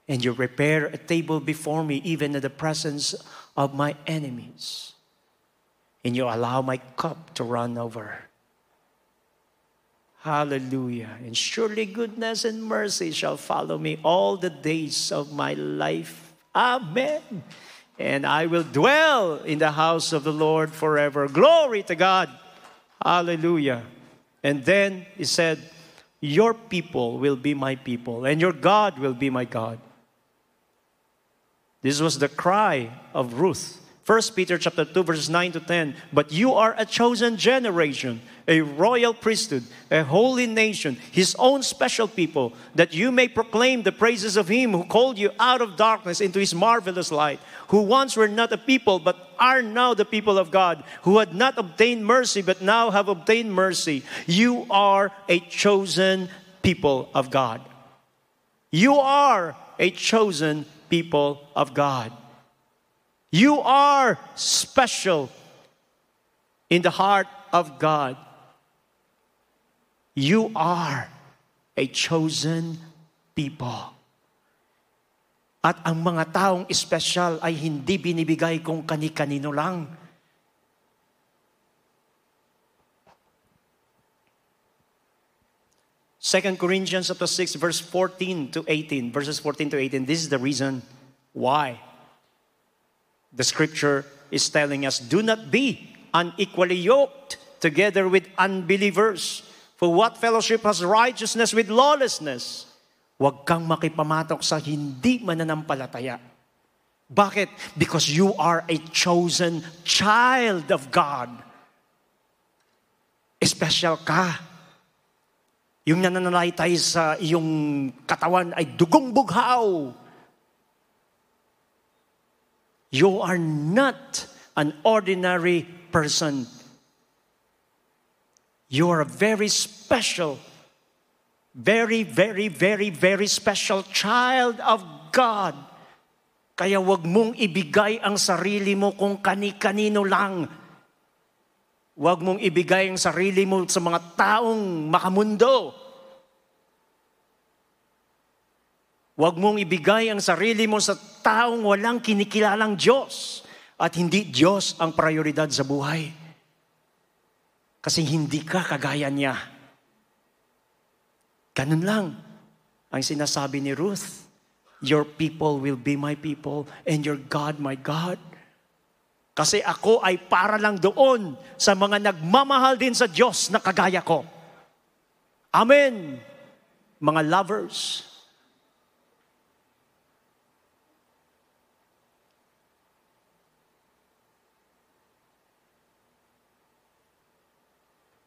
And you prepare a table before me, even in the presence of my enemies. And you allow my cup to run over. Hallelujah. And surely goodness and mercy shall follow me all the days of my life. Amen and I will dwell in the house of the Lord forever. Glory to God. Hallelujah. And then he said, Your people will be my people, and your God will be my God. This was the cry of Ruth 1 Peter chapter 2 verses 9 to 10. But you are a chosen generation, a royal priesthood, a holy nation, his own special people, that you may proclaim the praises of him who called you out of darkness into his marvelous light, who once were not a people but are now the people of God, who had not obtained mercy but now have obtained mercy. You are a chosen people of God. You are a chosen people of God. You are special in the heart of God. You are a chosen people. At ang mga taong espesyal ay hindi binibigay kung kani-kanino lang. Second Corinthians chapter 6 verse 14 to 18 verses 14 to 18 this is the reason why the scripture is telling us do not be unequally yoked together with unbelievers. For what fellowship has righteousness with lawlessness? Huwag kang makipamatok sa hindi mananampalataya. Bakit? Because you are a chosen child of God. Special ka. Yung nananalaytay sa iyong katawan ay dugong bughaw You are not an ordinary person. You are a very special, very, very, very, very special child of God. Kaya wag mong ibigay ang sarili mo kung kani-kanino lang. Wag mong ibigay ang sarili mo sa mga taong makamundo. Huwag mong ibigay ang sarili mo sa taong walang kinikilalang Diyos at hindi Diyos ang prioridad sa buhay. Kasi hindi ka kagaya niya. Ganun lang ang sinasabi ni Ruth. Your people will be my people and your God my God. Kasi ako ay para lang doon sa mga nagmamahal din sa Diyos na kagaya ko. Amen. Mga lovers,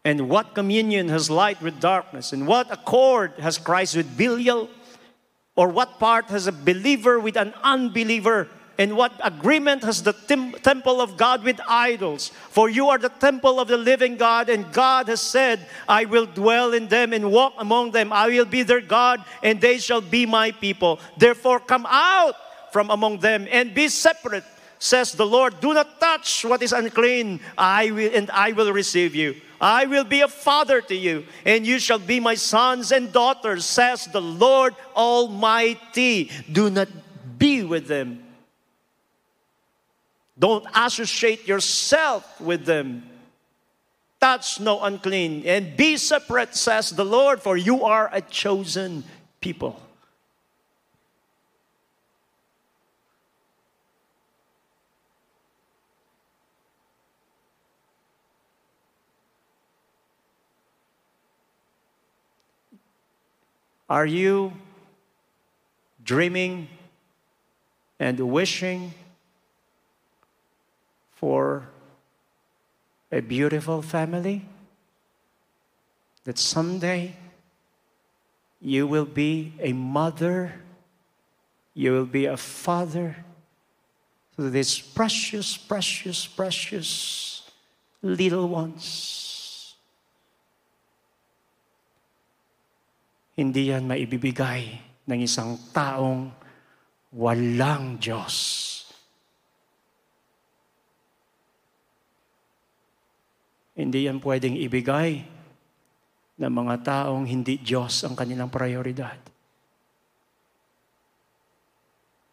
And what communion has light with darkness? And what accord has Christ with Belial? Or what part has a believer with an unbeliever? And what agreement has the tem- temple of God with idols? For you are the temple of the living God, and God has said, I will dwell in them and walk among them. I will be their God, and they shall be my people. Therefore, come out from among them and be separate, says the Lord. Do not touch what is unclean, I will, and I will receive you. I will be a father to you, and you shall be my sons and daughters, says the Lord Almighty. Do not be with them. Don't associate yourself with them. Touch no unclean, and be separate, says the Lord, for you are a chosen people. Are you dreaming and wishing for a beautiful family? That someday you will be a mother, you will be a father to these precious, precious, precious little ones. Hindi yan maibibigay ng isang taong walang Diyos. Hindi yan pwedeng ibigay ng mga taong hindi Diyos ang kanilang prioridad.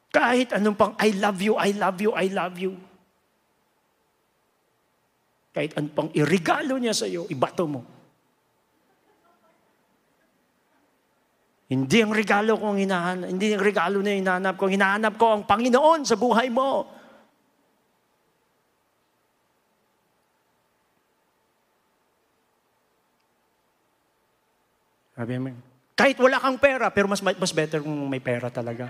Kahit anong pang I love you, I love you, I love you. Kahit anong pang irigalo niya sa iyo, ibato mo. Hindi ang regalo ko ang hinahanap, hindi ang regalo na hinahanap ko. Hinahanap ko ang Panginoon sa buhay mo. Sabi mo, kahit wala kang pera, pero mas, mas better kung may pera talaga.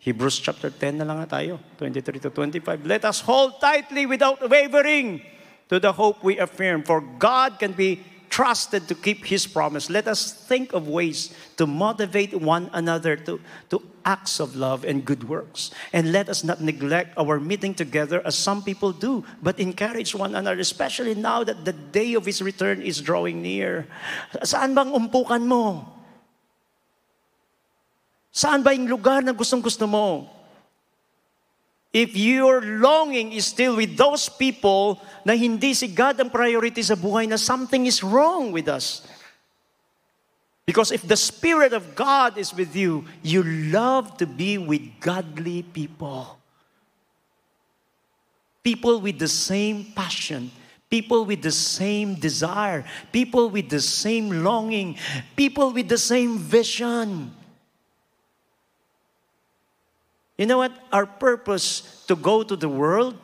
Hebrews chapter 10 na lang tayo, 23 to 25. Let us hold tightly without wavering to the hope we affirm, for God can be trusted to keep His promise. Let us think of ways to motivate one another to, to acts of love and good works. And let us not neglect our meeting together as some people do, but encourage one another, especially now that the day of His return is drawing near. Saan bang umpukan mo? Saan ba yung lugar na gustong gusto mo? If your longing is still with those people na hindi si God ang priority sa buhay na something is wrong with us. Because if the Spirit of God is with you, you love to be with godly people. People with the same passion, people with the same desire, people with the same longing, people with the same vision. You know what? Our purpose to go to the world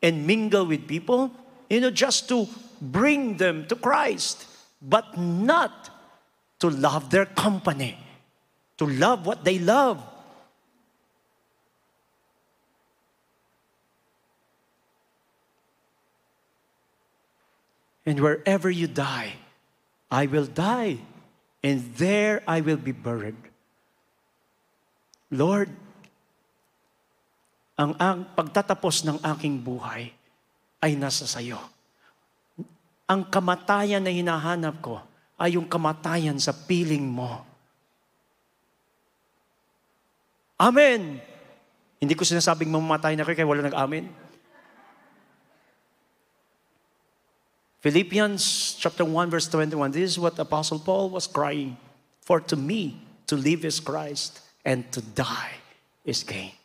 and mingle with people, you know, just to bring them to Christ, but not to love their company, to love what they love. And wherever you die, I will die, and there I will be buried. Lord, ang, ang pagtatapos ng aking buhay ay nasa sayo. Ang kamatayan na hinahanap ko ay yung kamatayan sa piling mo. Amen! Hindi ko sinasabing mamamatay na kayo kaya wala nag-amen. Philippians chapter 1 verse 21, this is what Apostle Paul was crying. For to me, to live is Christ, and to die is gain.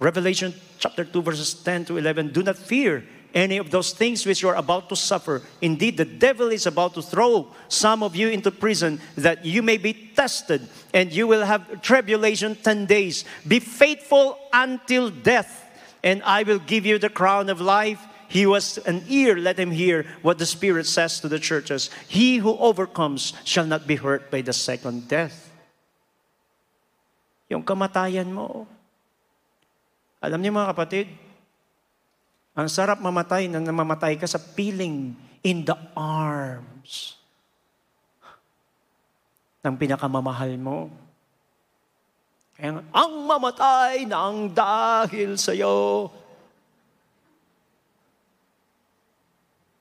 Revelation chapter 2, verses 10 to 11 Do not fear any of those things which you are about to suffer. Indeed, the devil is about to throw some of you into prison that you may be tested, and you will have tribulation 10 days. Be faithful until death, and I will give you the crown of life. He was an ear, let him hear what the Spirit says to the churches. He who overcomes shall not be hurt by the second death. Yung kamatayan mo, Alam niyo mga kapatid, ang sarap mamatay nang namamatay ka sa piling in the arms ng pinakamamahal mo. Kaya ang mamatay na dahil sa iyo.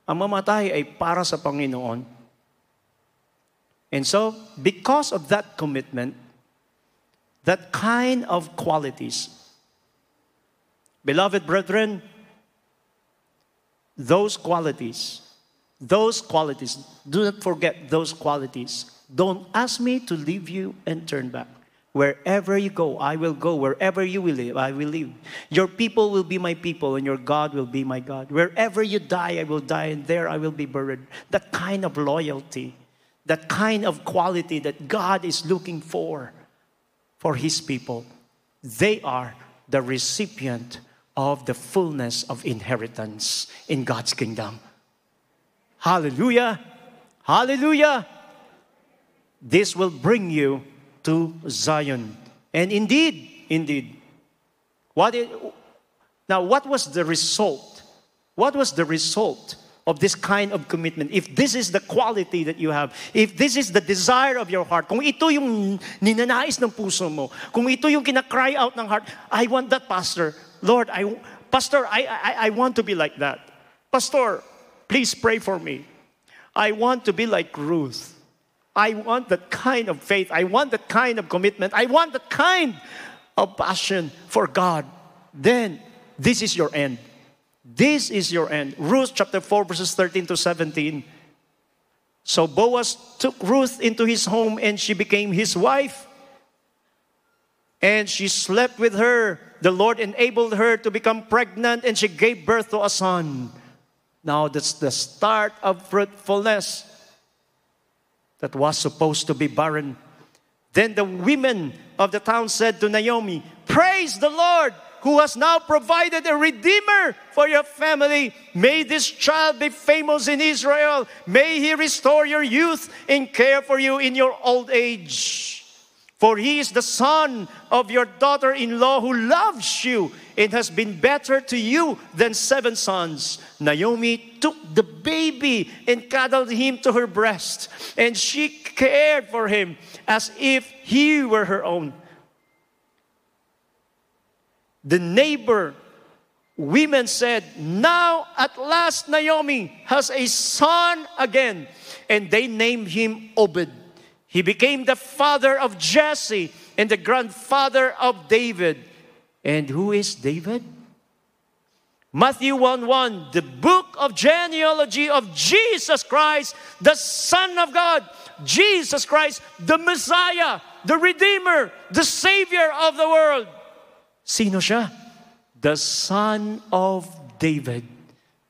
Ang mamatay ay para sa Panginoon. And so, because of that commitment, that kind of qualities Beloved brethren, those qualities, those qualities, do not forget those qualities. Don't ask me to leave you and turn back. Wherever you go, I will go. Wherever you will live, I will live. Your people will be my people, and your God will be my God. Wherever you die, I will die, and there I will be buried. That kind of loyalty, that kind of quality that God is looking for for His people, they are the recipient of the fullness of inheritance in God's kingdom. Hallelujah! Hallelujah! This will bring you to Zion. And indeed, indeed, what it, now what was the result? What was the result of this kind of commitment? If this is the quality that you have, if this is the desire of your heart, kung ito yung ninanais ng puso mo, kung ito yung kinakry out ng heart, I want that, Pastor. Lord, I, Pastor, I, I, I want to be like that. Pastor, please pray for me. I want to be like Ruth. I want that kind of faith. I want that kind of commitment. I want that kind of passion for God. Then, this is your end. This is your end. Ruth chapter 4, verses 13 to 17. So Boaz took Ruth into his home and she became his wife. And she slept with her the Lord enabled her to become pregnant and she gave birth to a son. Now that's the start of fruitfulness that was supposed to be barren. Then the women of the town said to Naomi, Praise the Lord who has now provided a redeemer for your family. May this child be famous in Israel. May he restore your youth and care for you in your old age. For he is the son of your daughter in law who loves you and has been better to you than seven sons. Naomi took the baby and cuddled him to her breast, and she cared for him as if he were her own. The neighbor women said, Now at last Naomi has a son again. And they named him Obed. He became the father of Jesse and the grandfather of David. And who is David? Matthew 1 1, the book of genealogy of Jesus Christ, the Son of God, Jesus Christ, the Messiah, the Redeemer, the Savior of the world. Sino siya? The Son of David,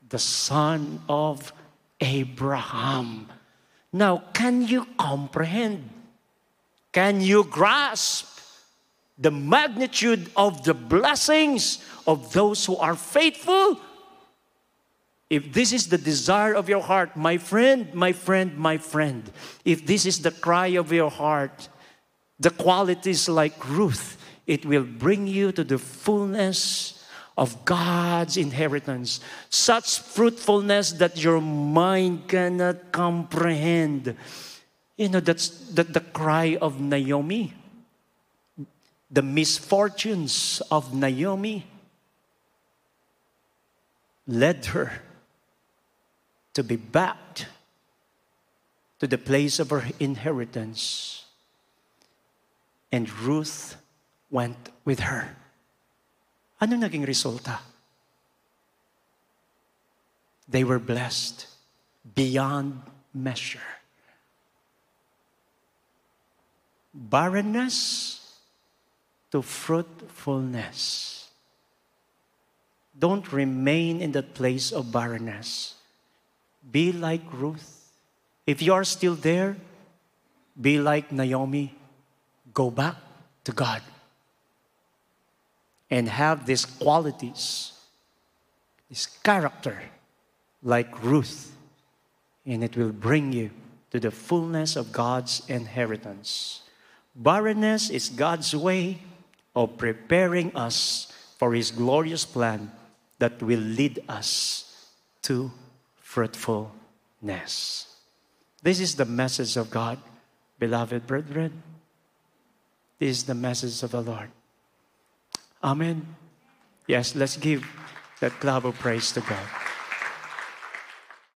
the Son of Abraham. Now, can you comprehend? Can you grasp the magnitude of the blessings of those who are faithful? If this is the desire of your heart, my friend, my friend, my friend, if this is the cry of your heart, the qualities like Ruth, it will bring you to the fullness of God's inheritance, such fruitfulness that your mind cannot comprehend. You know, that's the, the cry of Naomi, the misfortunes of Naomi led her to be back to the place of her inheritance. And Ruth went with her. Ano naging resulta? They were blessed beyond measure. Barrenness to fruitfulness. Don't remain in that place of barrenness. Be like Ruth. If you are still there, be like Naomi. Go back to God and have these qualities, this character, like Ruth, and it will bring you to the fullness of God's inheritance. Barrenness is God's way of preparing us for His glorious plan that will lead us to fruitfulness. This is the message of God, beloved brethren. This is the message of the Lord. Amen. Yes, let's give that clap of praise to God.